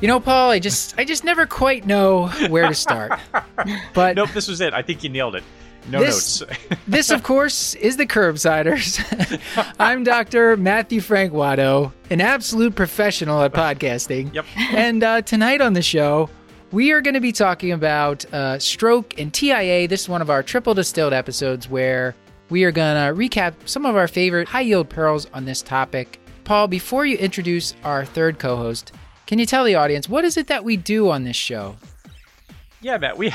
You know, Paul, I just I just never quite know where to start. But Nope, this was it. I think you nailed it. No This- notes. this, of course, is the Curbsiders. I'm Dr. Matthew Frank Watto, an absolute professional at podcasting. Yep. And uh, tonight on the show, we are going to be talking about uh, stroke and TIA. This is one of our triple distilled episodes where we are going to recap some of our favorite high yield pearls on this topic. Paul, before you introduce our third co host, can you tell the audience what is it that we do on this show? Yeah, Matt. We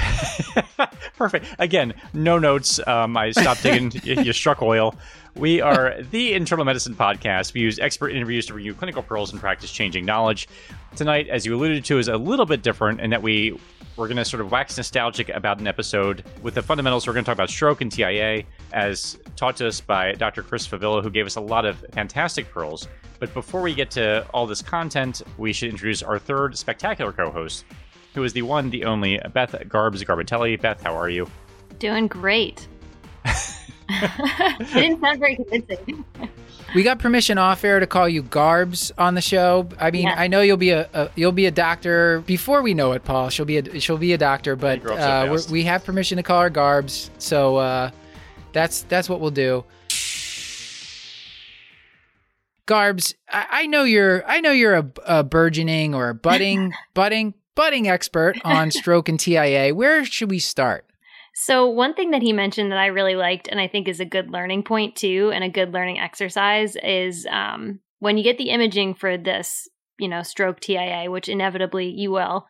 perfect. Again, no notes. Um, I stopped taking y- your struck oil. We are the internal medicine podcast. We use expert interviews to bring you clinical pearls and practice changing knowledge. Tonight, as you alluded to, is a little bit different in that we we're going to sort of wax nostalgic about an episode with the fundamentals. We're going to talk about stroke and TIA, as taught to us by Dr. Chris Favilla, who gave us a lot of fantastic pearls. But before we get to all this content, we should introduce our third spectacular co-host, who is the one, the only Beth Garbs Garbitelli. Beth, how are you? Doing great. it didn't sound very convincing. We got permission off air to call you Garbs on the show. I mean, Yeah. I know you'll be a, a you'll be a doctor before we know it, Paul. She'll be a she'll be a doctor, but grew up so uh, we're, we have permission to call her Garbs, so uh, that's that's what we'll do. Garbs, I, I know you're I know you're a, a burgeoning or a budding budding budding expert on stroke and TIA. Where should we start? So, one thing that he mentioned that I really liked, and I think is a good learning point too, and a good learning exercise is um, when you get the imaging for this, you know, stroke TIA, which inevitably you will,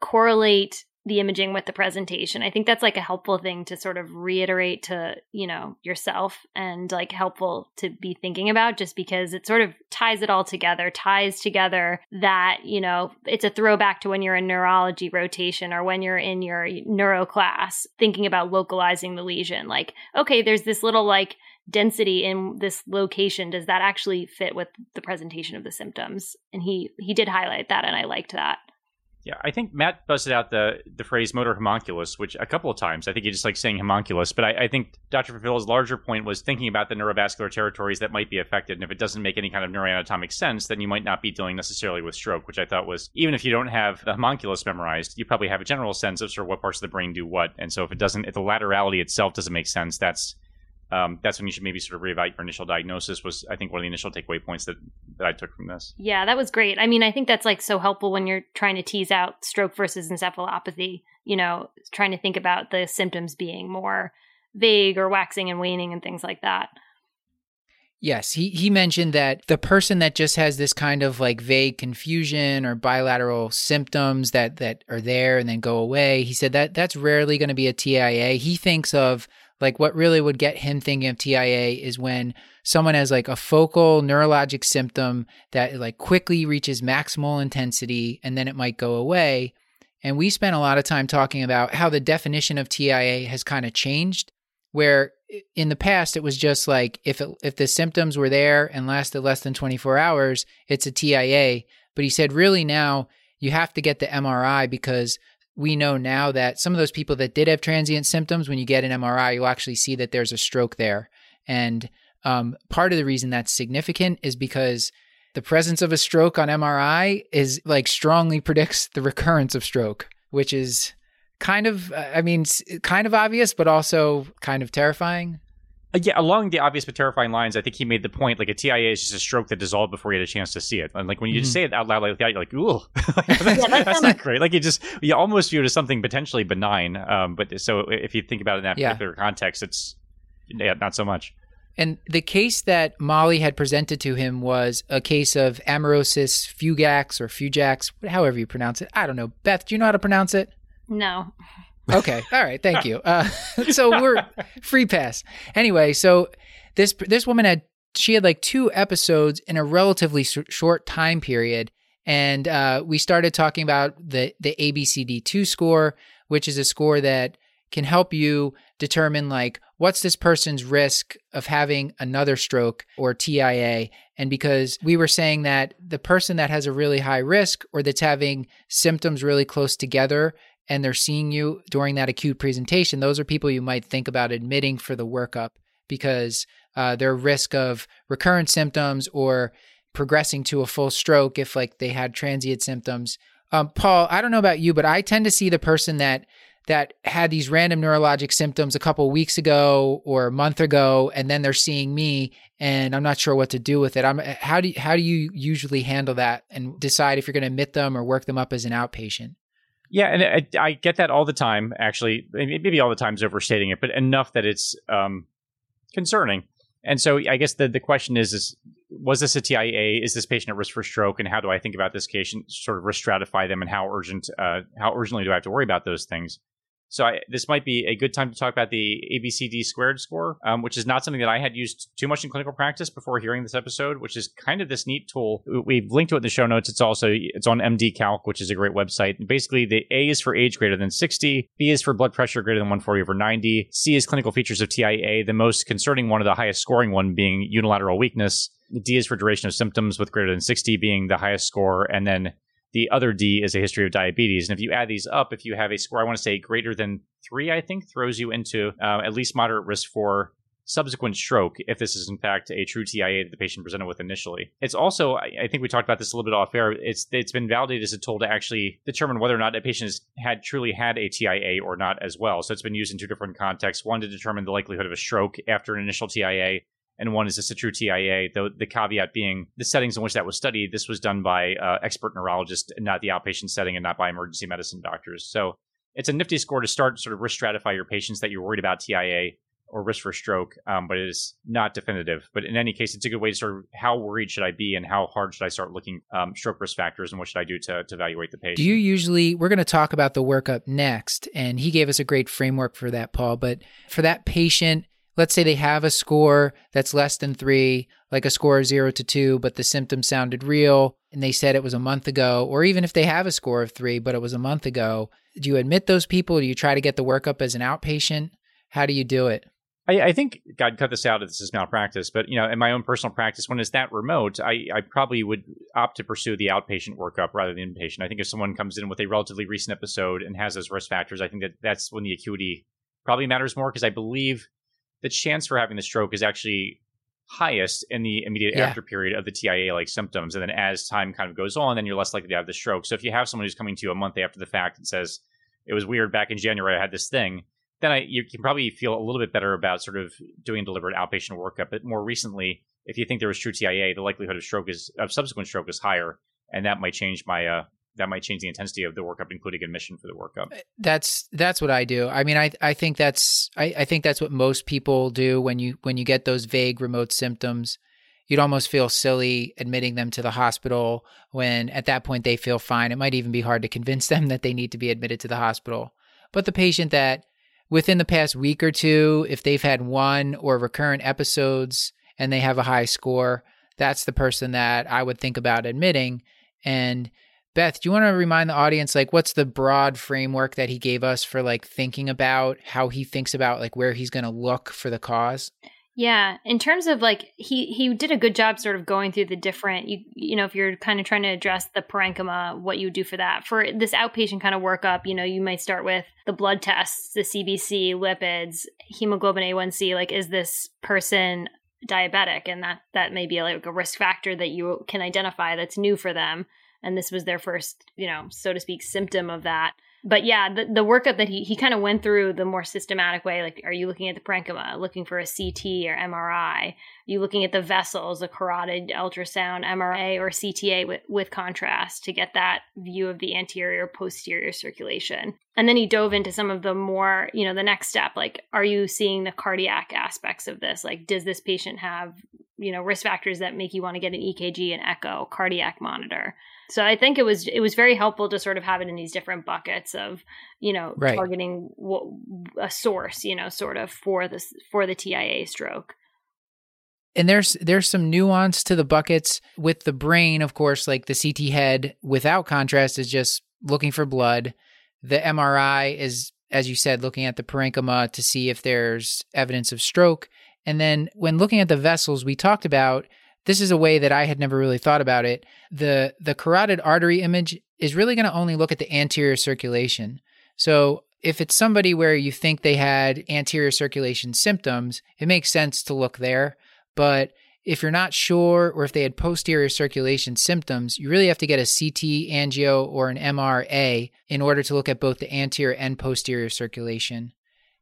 correlate the imaging with the presentation. I think that's like a helpful thing to sort of reiterate to, you know, yourself and like helpful to be thinking about just because it sort of ties it all together, ties together that, you know, it's a throwback to when you're in neurology rotation or when you're in your neuro class thinking about localizing the lesion. Like, okay, there's this little like density in this location. Does that actually fit with the presentation of the symptoms? And he he did highlight that and I liked that. Yeah, I think Matt busted out the the phrase motor homunculus, which a couple of times. I think he just like saying homunculus, but I, I think Dr. Favilla's larger point was thinking about the neurovascular territories that might be affected, and if it doesn't make any kind of neuroanatomic sense, then you might not be dealing necessarily with stroke, which I thought was even if you don't have the homunculus memorized, you probably have a general sense of sort of what parts of the brain do what, and so if it doesn't, if the laterality itself doesn't make sense, that's um, that's when you should maybe sort of reevaluate your initial diagnosis. Was I think one of the initial takeaway points that that I took from this. Yeah, that was great. I mean, I think that's like so helpful when you're trying to tease out stroke versus encephalopathy, you know, trying to think about the symptoms being more vague or waxing and waning and things like that. Yes, he, he mentioned that the person that just has this kind of like vague confusion or bilateral symptoms that that are there and then go away, he said that that's rarely going to be a TIA. He thinks of like what really would get him thinking of TIA is when someone has like a focal neurologic symptom that like quickly reaches maximal intensity and then it might go away. And we spent a lot of time talking about how the definition of TIA has kind of changed where in the past it was just like if it, if the symptoms were there and lasted less than 24 hours it's a TIA but he said really now you have to get the MRI because we know now that some of those people that did have transient symptoms when you get an MRI you'll actually see that there's a stroke there. And um, part of the reason that's significant is because the presence of a stroke on MRI is like strongly predicts the recurrence of stroke which is kind of i mean kind of obvious but also kind of terrifying yeah, along the obvious but terrifying lines, I think he made the point like a TIA is just a stroke that dissolved before you had a chance to see it. And like when you just Mhm. say it out loud like that, you're like, ooh, that's, that that's sounds- not great. Like you just you almost view it as something potentially benign. Um, but so if you think about it in that Yeah. particular context, it's yeah, not so much. and the case that molly had presented to him was a case of amaurosis fugax or fugax however you pronounce it i don't know beth do you know how to pronounce it No. Okay. All right. Thank you. Uh, so we're free pass. Anyway so this this woman had she had like two episodes in a relatively s- short time period. And uh, we started talking about the, the ABCD2 score, which is a score that can help you determine like what's this person's risk of having another stroke or TIA. And because we were saying that the person that has a really high risk or that's having symptoms really close together and they're seeing you during that acute presentation, those are people you might think about admitting for the workup because uh, their risk of recurrent symptoms or progressing to a full stroke if like they had transient symptoms. Um, Paul, I don't know about you, but I tend to see the person that that had these random neurologic symptoms a couple weeks ago or a month ago, and then they're seeing me, and I'm not sure what to do with it. I'm how do you, how do you usually handle that and decide if you're going to admit them or work them up as an outpatient? Yeah, and I, I, get that all the time. Actually, maybe all the time's overstating it, but enough that it's um, concerning. And so I guess the, the question is, is was this a TIA? Is this patient at risk for stroke? And how do I think about this patient, sort of risk stratify them and how urgent, uh, how urgently do I have to worry about those things? So I, this might be a good time to talk about the ABCD squared score, um, which is not something that I had used too much in clinical practice before hearing this episode, which is kind of this neat tool. We've linked to it in the show notes. It's also it's on MD Calc, which is a great website. And basically, the A is for age greater than 60, B is for blood pressure greater than 140 over 90, C is clinical features of TIA, the most concerning one of the highest scoring one being unilateral weakness. D is for duration of symptoms with greater than 60 being the highest score, and then the other D is a history of diabetes. And if you add these up, if you have a score, I want to say greater than three, I think, throws you into uh, at least moderate risk for subsequent stroke if this is in fact a true TIA that the patient presented with initially. It's also, I think we talked about this a little bit off air. It's it's been validated as a tool to actually determine whether or not a patient has had truly had a TIA or not as well. So it's been used in two different contexts. One to determine the likelihood of a stroke after an initial TIA, and one is just a true TIA. The, the caveat being the settings in which that was studied, this was done by uh, expert neurologists, not the outpatient setting, and not by emergency medicine doctors. So it's a nifty score to start sort of risk stratify your patients that you're worried about TIA or risk for stroke, um, but it is not definitive. But in any case, it's a good way to sort of how worried should I be and how hard should I start looking um, stroke risk factors and what should I do to, to evaluate the patient. Do you usually, we're going to talk about the workup next, and he gave us a great framework for that, Paul. But for that patient, let's say they have a score that's less than three, like a score of zero to two, but the symptoms sounded real and they said it was a month ago, or even if they have a score of three, but it was a month ago, do you admit those people? Do you try to get the workup as an outpatient? How do you do it? I, I think God cut this out if this is malpractice, but you know, in my own personal practice, when it's that remote, I, I probably would opt to pursue the outpatient workup rather than inpatient. I think if someone comes in with a relatively recent episode and has those risk factors, I think that that's when the acuity probably matters more because I believe the chance for having the stroke is actually highest in the immediate yeah. after period of the TIA like symptoms. And then as time kind of goes on, then you're less likely to have the stroke. So if you have someone who's coming to you a month after the fact and says, it was weird back in January, I had this thing, then I, you can probably feel a little bit better about sort of doing a deliberate outpatient workup. But more recently, if you think there was true TIA, the likelihood of stroke is of subsequent stroke is higher, and that might change my uh, that might change the intensity of the workup, including admission for the workup. Uh, that's that's what I do. I mean, I I think that's I, I think that's what most people do when you when you get those vague remote symptoms. You'd almost feel silly admitting them to the hospital when at that point they feel fine. It might even be hard to convince them that they need to be admitted to the hospital. But the patient that within the past week or two, if they've had one or recurrent episodes and they have a high score, that's the person that I would think about admitting. And Beth, do you want to remind the audience like what's the broad framework that he gave us for like thinking about how he thinks about like where he's going to look for the cause? Yeah, in terms of like he he did a good job sort of going through the different you you know if you're kind of trying to address the parenchyma what you do for that. For this outpatient kind of workup, you know, you might start with the blood tests, the CBC, lipids, hemoglobin A1C, like is this person diabetic and that that may be like a risk factor that you can identify that's new for them and this was their first, you know, so to speak, symptom of that. But yeah, the, the workup that he he kind of went through the more systematic way. Like, are you looking at the parenchyma, looking for a CT or MRI? Are you looking at the vessels, a carotid ultrasound, MRA or CTA with, with contrast to get that view of the anterior posterior circulation? And then he dove into some of the more, you know, the next step. Like, are you seeing the cardiac aspects of this? Like, does this patient have, you know, risk factors that make you want to get an EKG, an echo, cardiac monitor? So I think it was it was very helpful to sort of have it in these different buckets of you know right. targeting a source you know sort of for this for the TIA stroke. and there's there's some nuance to the buckets with the brain of course like the ct head without contrast is just looking for blood the mri is as you said looking at the parenchyma to see if there's evidence of stroke and then when looking at the vessels we talked about this is a way that i had never really thought about it the the carotid artery image is really going to only look at the anterior circulation so if it's somebody where you think they had anterior circulation symptoms, it makes sense to look there. But if you're not sure or if they had posterior circulation symptoms, you really have to get a CT angio or an MRA in order to look at both the anterior and posterior circulation.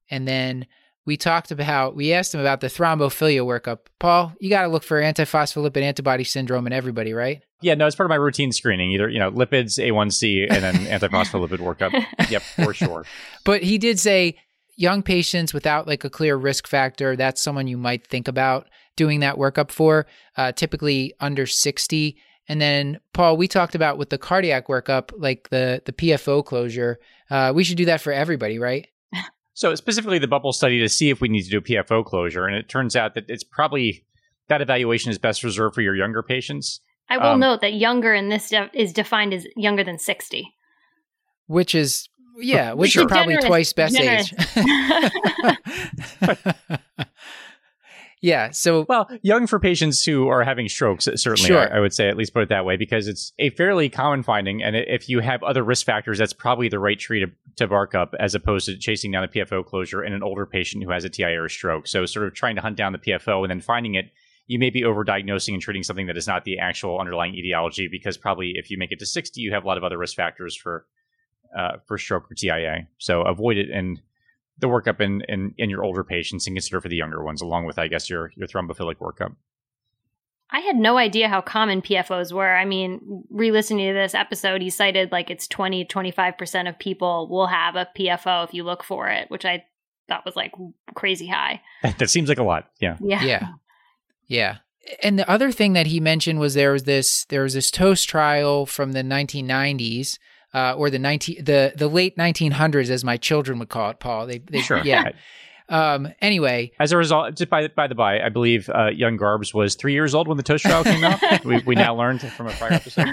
And then we talked about, we asked him about the thrombophilia workup. Paul, you got to look for antiphospholipid antibody syndrome in everybody, right? Yeah, no, it's part of my routine screening. Either, you know, lipids, A1C, and then antiphospholipid workup. Yep, for sure. But he did say young patients without like a clear risk factor, that's someone you might think about doing that workup for, uh, typically under 60. And then, Paul, we talked about with the cardiac workup, like the, the PFO closure. Uh, we should do that for everybody, right? So, specifically the bubble study to see if we need to do a PFO closure. And it turns out that it's probably that evaluation is best reserved for your younger patients. I will um, note that younger in this de- is defined as younger than 60. Which is, yeah, which sure. is probably generous, twice best generous. age. Yeah. So, well, young for patients who are having strokes, certainly, sure. I, I, would say, at least put it that way, because it's a fairly common finding. And if you have other risk factors, that's probably the right tree to, to bark up as opposed to chasing down a PFO closure in an older patient who has a TIA or stroke. So, sort of trying to hunt down the PFO and then finding it, you may be overdiagnosing and treating something that is not the actual underlying etiology, because probably if you make it to 60, you have a lot of other risk factors for. Uh, for stroke or TIA. So avoid it and the workup in, in, in your older patients and consider for the younger ones, along with, I guess, your, your thrombophilic workup. I had no idea how common PFOs were. I mean, re listening to this episode, he cited like it's 20, 25% of people will have a PFO if you look for it, which I thought was like crazy high. that seems like a lot. Yeah. Yeah. Yeah. Yeah. And the other thing that he mentioned was there was this there was this TOAST trial from the 1990s uh, or the 19 the the late 1900s as my children would call it paul. They, they sure. yeah. Um anyway. As a result just by by the by i believe uh, young garbs was three years old when the TOAST trial came out. We, we now learned from a prior episode.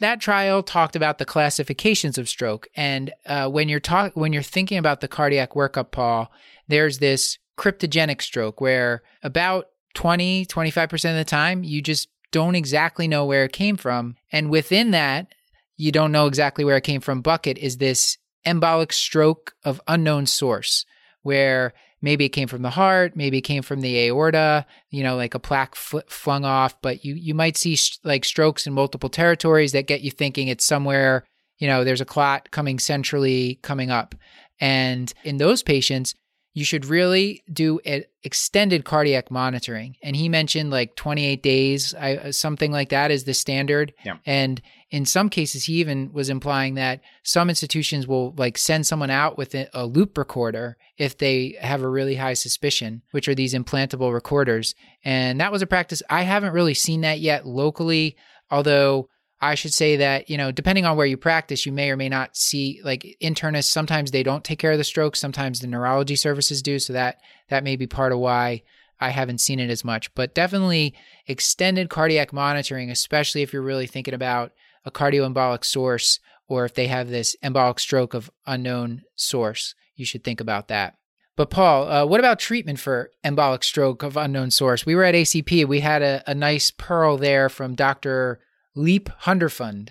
That trial talked about the classifications of stroke. And uh, when you're talk when you're thinking about the cardiac workup paul there's this cryptogenic stroke where about 20 25% of the time you just don't exactly know where it came from. And within that you don't know exactly where it came from bucket is this embolic stroke of unknown source where maybe it came from the heart maybe it came from the aorta you know like a plaque fl- flung off but you you might see sh- like strokes in multiple territories that get you thinking it's somewhere you know there's a clot coming centrally coming up. And in those patients you should really do an extended cardiac monitoring. And he mentioned like 28 days, I, uh, something like that is the standard. Yeah. And in some cases, he even was implying that some institutions will like send someone out with a loop recorder if they have a really high suspicion, which are these implantable recorders. And that was a practice. I haven't really seen that yet locally, although I should say that, you know, depending on where you practice, you may or may not see like internists, sometimes they don't take care of the stroke, sometimes the neurology services do, so that that may be part of why I haven't seen it as much. But definitely extended cardiac monitoring, especially if you're really thinking about a cardioembolic source or if they have this embolic stroke of unknown source, you should think about that. But Paul, uh, what about treatment for embolic stroke of unknown source? We were at ACP. We had a, a nice pearl there from Dr. Leep Hunderfund.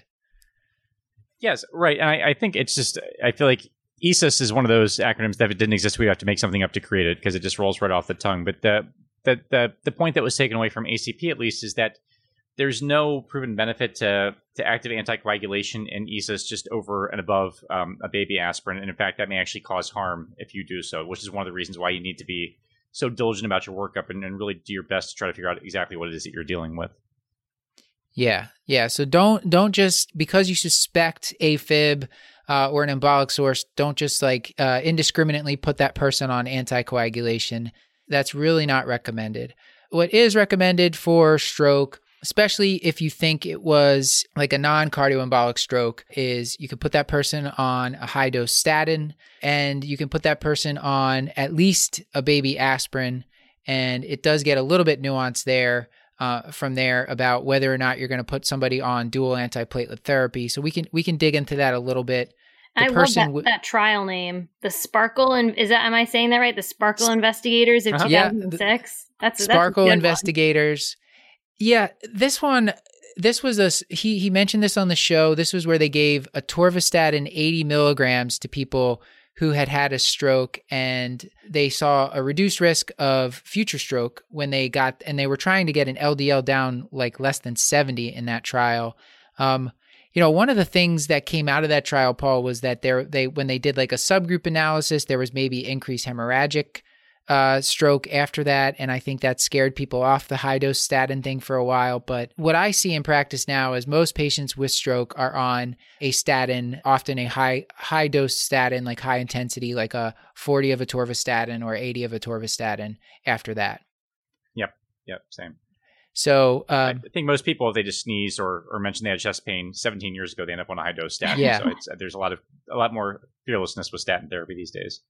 Yes, right. And I, I, think it's just, I feel like ESUS is one of those acronyms that if it didn't exist, we'd have to make something up to create it because it just rolls right off the tongue. But the, the, the, the point that was taken away from ACP, at least, is that there's no proven benefit to, to active anticoagulation in ESUS just over and above um, a baby aspirin. And in fact, that may actually cause harm if you do so, which is one of the reasons why you need to be so diligent about your workup and, and really do your best to try to figure out exactly what it is that you're dealing with. Yeah, yeah. So don't don't just because you suspect AFib uh, or an embolic source, don't just like uh, indiscriminately put that person on anticoagulation. That's really not recommended. What is recommended for stroke, especially if you think it was like a non cardioembolic stroke, is you can put that person on a high dose statin and you can put that person on at least a baby aspirin and it does get a little bit nuanced there uh, from there about whether or not you're going to put somebody on dual antiplatelet therapy. So we can we can dig into that a little bit. The I love that, w- that trial name, the SPARCL, and is that am I saying that right? The SPARCL Investigators of uh-huh. 2006. Yeah, that's SPARCL that's Investigators. One. Yeah, this one. This was a he. He mentioned this on the show. This was where they gave atorvastatin 80 milligrams to people who had had a stroke and they saw a reduced risk of future stroke when they got and they were trying to get an LDL down like less than 70 in that trial. Um, you know, one of the things that came out of that trial, Paul, was that there they when they did like a subgroup analysis, there was maybe increased hemorrhagic uh, stroke after that. And I think that scared people off the high dose statin thing for a while. But what I see in practice now is most patients with stroke are on a statin, often a high high dose statin, like high intensity, like a 40 of atorvastatin or 80 of atorvastatin after that. Yep. Yep. Same. So um, I think most people, if they just sneeze or, or mention they had chest pain 17 years ago, they end up on a high dose statin. Yeah. So there's a lot of a lot more fearlessness with statin therapy these days.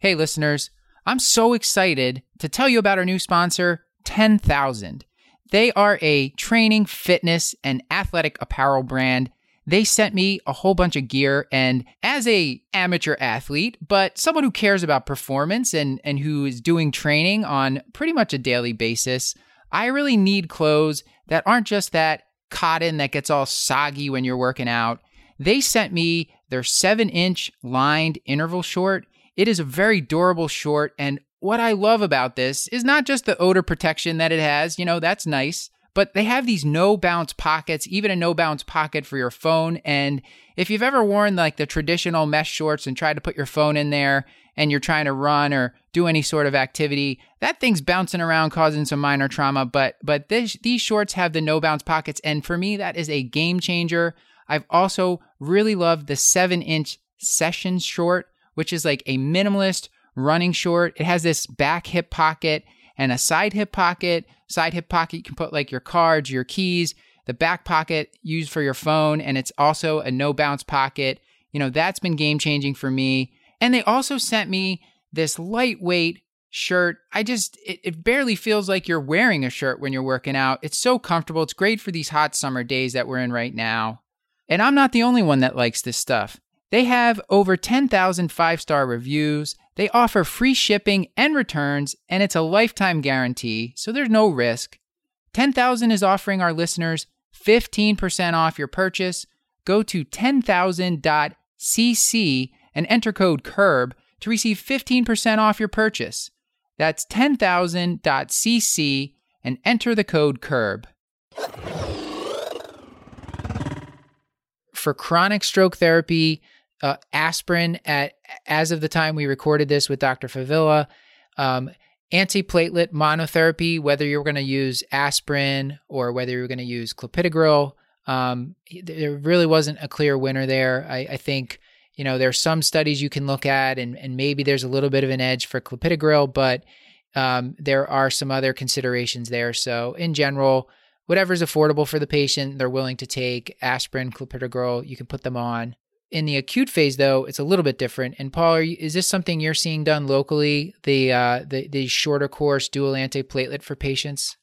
Hey, listeners, I'm so excited to tell you about our new sponsor, 10,000. They are a training, fitness, and athletic apparel brand. They sent me a whole bunch of gear and as a amateur athlete, but someone who cares about performance and and who is doing training on pretty much a daily basis, I really need clothes that aren't just that cotton that gets all soggy when you're working out. They sent me their 7-inch lined interval short it is a very durable short. And what I love about this is not just the odor protection that it has, you know, that's nice, but they have these no bounce pockets, even a no bounce pocket for your phone. And if you've ever worn like the traditional mesh shorts and tried to put your phone in there and you're trying to run or do any sort of activity, that thing's bouncing around causing some minor trauma. But but this, these shorts have the no bounce pockets, and for me that is a game changer. I've also really loved the seven inch session short which is like a minimalist running short. It has this back hip pocket and a side hip pocket. Side hip pocket, you can put like your cards, your keys. The back pocket used for your phone, and it's also a no bounce pocket. You know, that's been game changing for me. And they also sent me this lightweight shirt. I just, it, it, barely feels like you're wearing a shirt when you're working out. It's so comfortable. It's great for these hot summer days that we're in right now. And I'm not the only one that likes this stuff. They have over 10,000 five star reviews. They offer free shipping and returns, and it's a lifetime guarantee, so there's no risk. 10,000 is offering our listeners 15% off your purchase. Go to 10,000.cc and enter code CURB to receive 15% off your purchase. That's 10,000.cc and enter the code CURB. For chronic stroke therapy, uh, aspirin at as of the time we recorded this with Dr. Favilla. Um, antiplatelet monotherapy, whether you're going to use aspirin or whether you're going to use clopidogrel, um, there really wasn't a clear winner there. I, I, think you know there's some studies you can look at, and, and maybe there's a little bit of an edge for clopidogrel, but um, there are some other considerations there. So in general, whatever's affordable for the patient, they're willing to take aspirin, clopidogrel. You can put them on. In the acute phase, though, it's a little bit different. And Paul, you, is this something you're seeing done locally? The uh, the the shorter course dual antiplatelet for patients.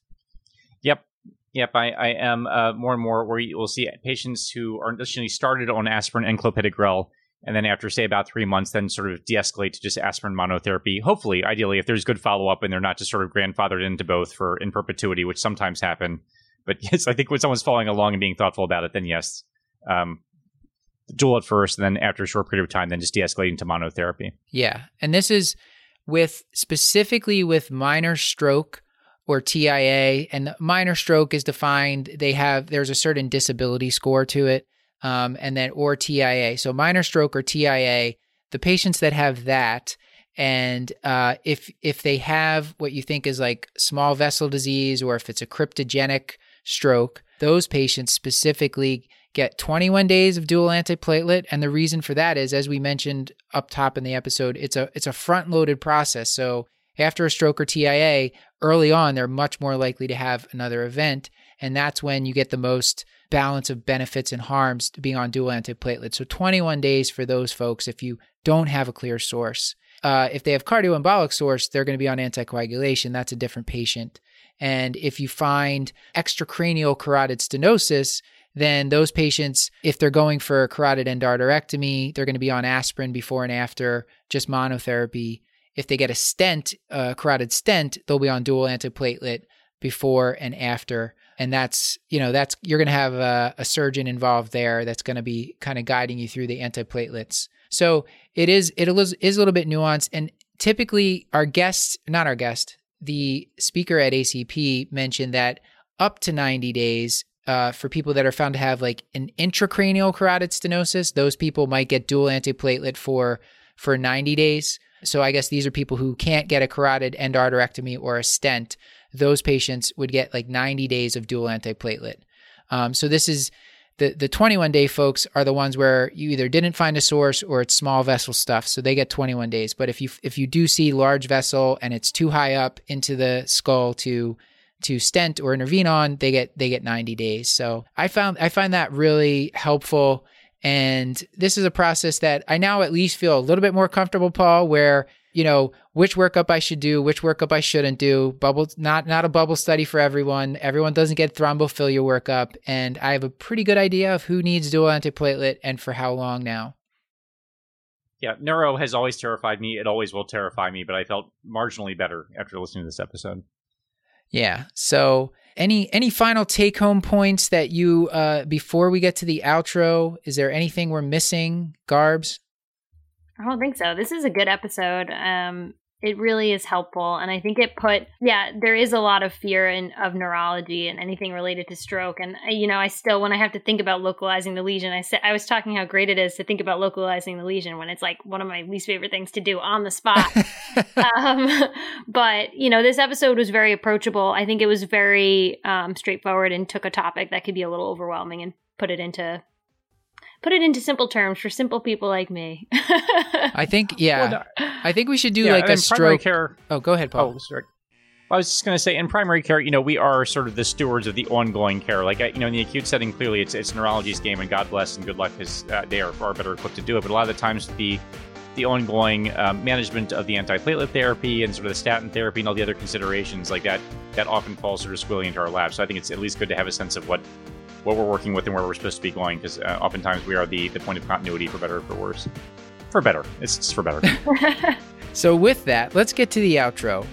Yep, yep. I, I am uh, more and more where you will see patients who are initially started on aspirin and clopidogrel, and then after say about three months, then sort of de-escalate to just aspirin monotherapy. Hopefully, ideally, if there's good follow up and they're not just sort of grandfathered into both for in perpetuity, which sometimes happen. But yes, I think when someone's following along and being thoughtful about it, then yes, um, dual at first, and then after a short period of time, then just de-escalating to monotherapy. Yeah, and this is with specifically with minor stroke or TIA, and minor stroke is defined. They have there's a certain disability score to it, um, and then or TIA. So minor stroke or TIA, the patients that have that. And uh, if if they have what you think is like small vessel disease, or if it's a cryptogenic stroke, those patients specifically get 21 days of dual antiplatelet and the reason for that is as we mentioned up top in the episode it's a it's a front loaded process so after a stroke or TIA early on they're much more likely to have another event and that's when you get the most balance of benefits and harms to being on dual antiplatelet so 21 days for those folks if you don't have a clear source Uh, if they have cardioembolic source, they're going to be on anticoagulation. That's a different patient. And if you find extracranial carotid stenosis, then those patients, if they're going for carotid endarterectomy, they're going to be on aspirin before and after, just monotherapy. If they get a stent, a carotid stent, they'll be on dual antiplatelet before and after. And that's, you know, that's, you're going to have a, a surgeon involved there that's going to be kind of guiding you through the antiplatelets. So it is, it is, a little bit nuanced. And typically our guests, not our guest, the speaker at ACP mentioned that up to 90 days, uh, for people that are found to have like an intracranial carotid stenosis, those people might get dual antiplatelet for for 90 days. So I guess these are people who can't get a carotid endarterectomy or a stent. Those patients would get like 90 days of dual antiplatelet. Um, so this is the the 21 day folks are the ones where you either didn't find a source or it's small vessel stuff, so they get 21 days. But if you if you do see large vessel and it's too high up into the skull to to stent or intervene on, they get they get 90 days. So I found I find that really helpful. And this is a process that I now at least feel a little bit more comfortable, Paul, where, you know, which workup I should do, which workup I shouldn't do. Bubble not not a bubble study for everyone. Everyone doesn't get thrombophilia workup. And I have a pretty good idea of who needs dual antiplatelet and for how long now. Yeah, neuro has always terrified me. It always will terrify me, but I felt marginally better after listening to this episode. Yeah. So any any final take home points that you uh before we get to the outro, is there anything we're missing, Garbs? I don't think so. This is a good episode. Um it really is helpful and i think it put yeah there is a lot of fear in of neurology and anything related to stroke and uh, you know i still when i have to think about localizing the lesion i said i was talking how great it is to think about localizing the lesion when it's like one of my least favorite things to do on the spot um, but you know this episode was very approachable i think it was very um, straightforward and took a topic that could be a little overwhelming and put it into put it into simple terms for simple people like me. I think, yeah, well, I think we should do yeah, like a stroke. Care, oh, go ahead, Paul. Oh, sorry. I was just going to say, in primary care, you know, we are sort of the stewards of the ongoing care. Like, you know, in the acute setting, clearly it's it's neurology's game, and God bless and good luck because uh, they are far better equipped to do it. But a lot of the times, the the ongoing um, management of the antiplatelet therapy and sort of the statin therapy and all the other considerations like that, that often falls sort of squarely into our lab. So I think it's at least good to have a sense of what what we're working with and where we're supposed to be going because uh, oftentimes we are the, the point of continuity for better or for worse. For better. It's just for better. so, with that, let's get to the outro.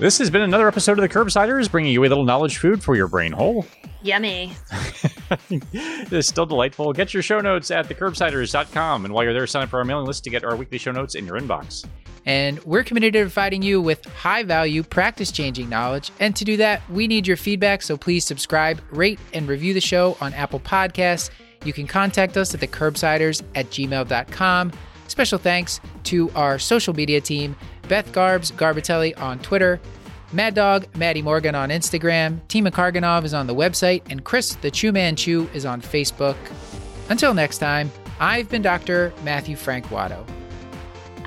This has been another episode of the Curbsiders, bringing you a little knowledge food for your brain hole. Yummy. this is still delightful. Get your show notes at thecurbsiders.com. And while you're there, sign up for our mailing list to get our weekly show notes in your inbox. And we're committed to providing you with high value, practice changing knowledge. And to do that, we need your feedback. So please subscribe, rate, and review the show on Apple Podcasts. You can contact us at thecurbsiders at gmail.com. Special thanks to our social media team Beth Garbs Garbitelli on Twitter, Mad Dog Maddie Morgan on Instagram, Tima Karganov is on the website, and Chris the Chew Man Chew is on Facebook. Until next time, I've been Dr. Matthew Frank Watto.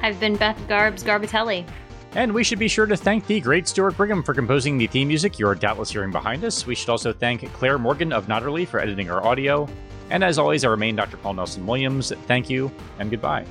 I've been Beth Garbs Garbitelli. And we should be sure to thank the great Stuart Brigham for composing the theme music you're doubtless hearing behind us. We should also thank Clair Morgan of nodderly for editing our audio. And as always, I remain Dr. Paul Nelson Williams. Thank you and goodbye.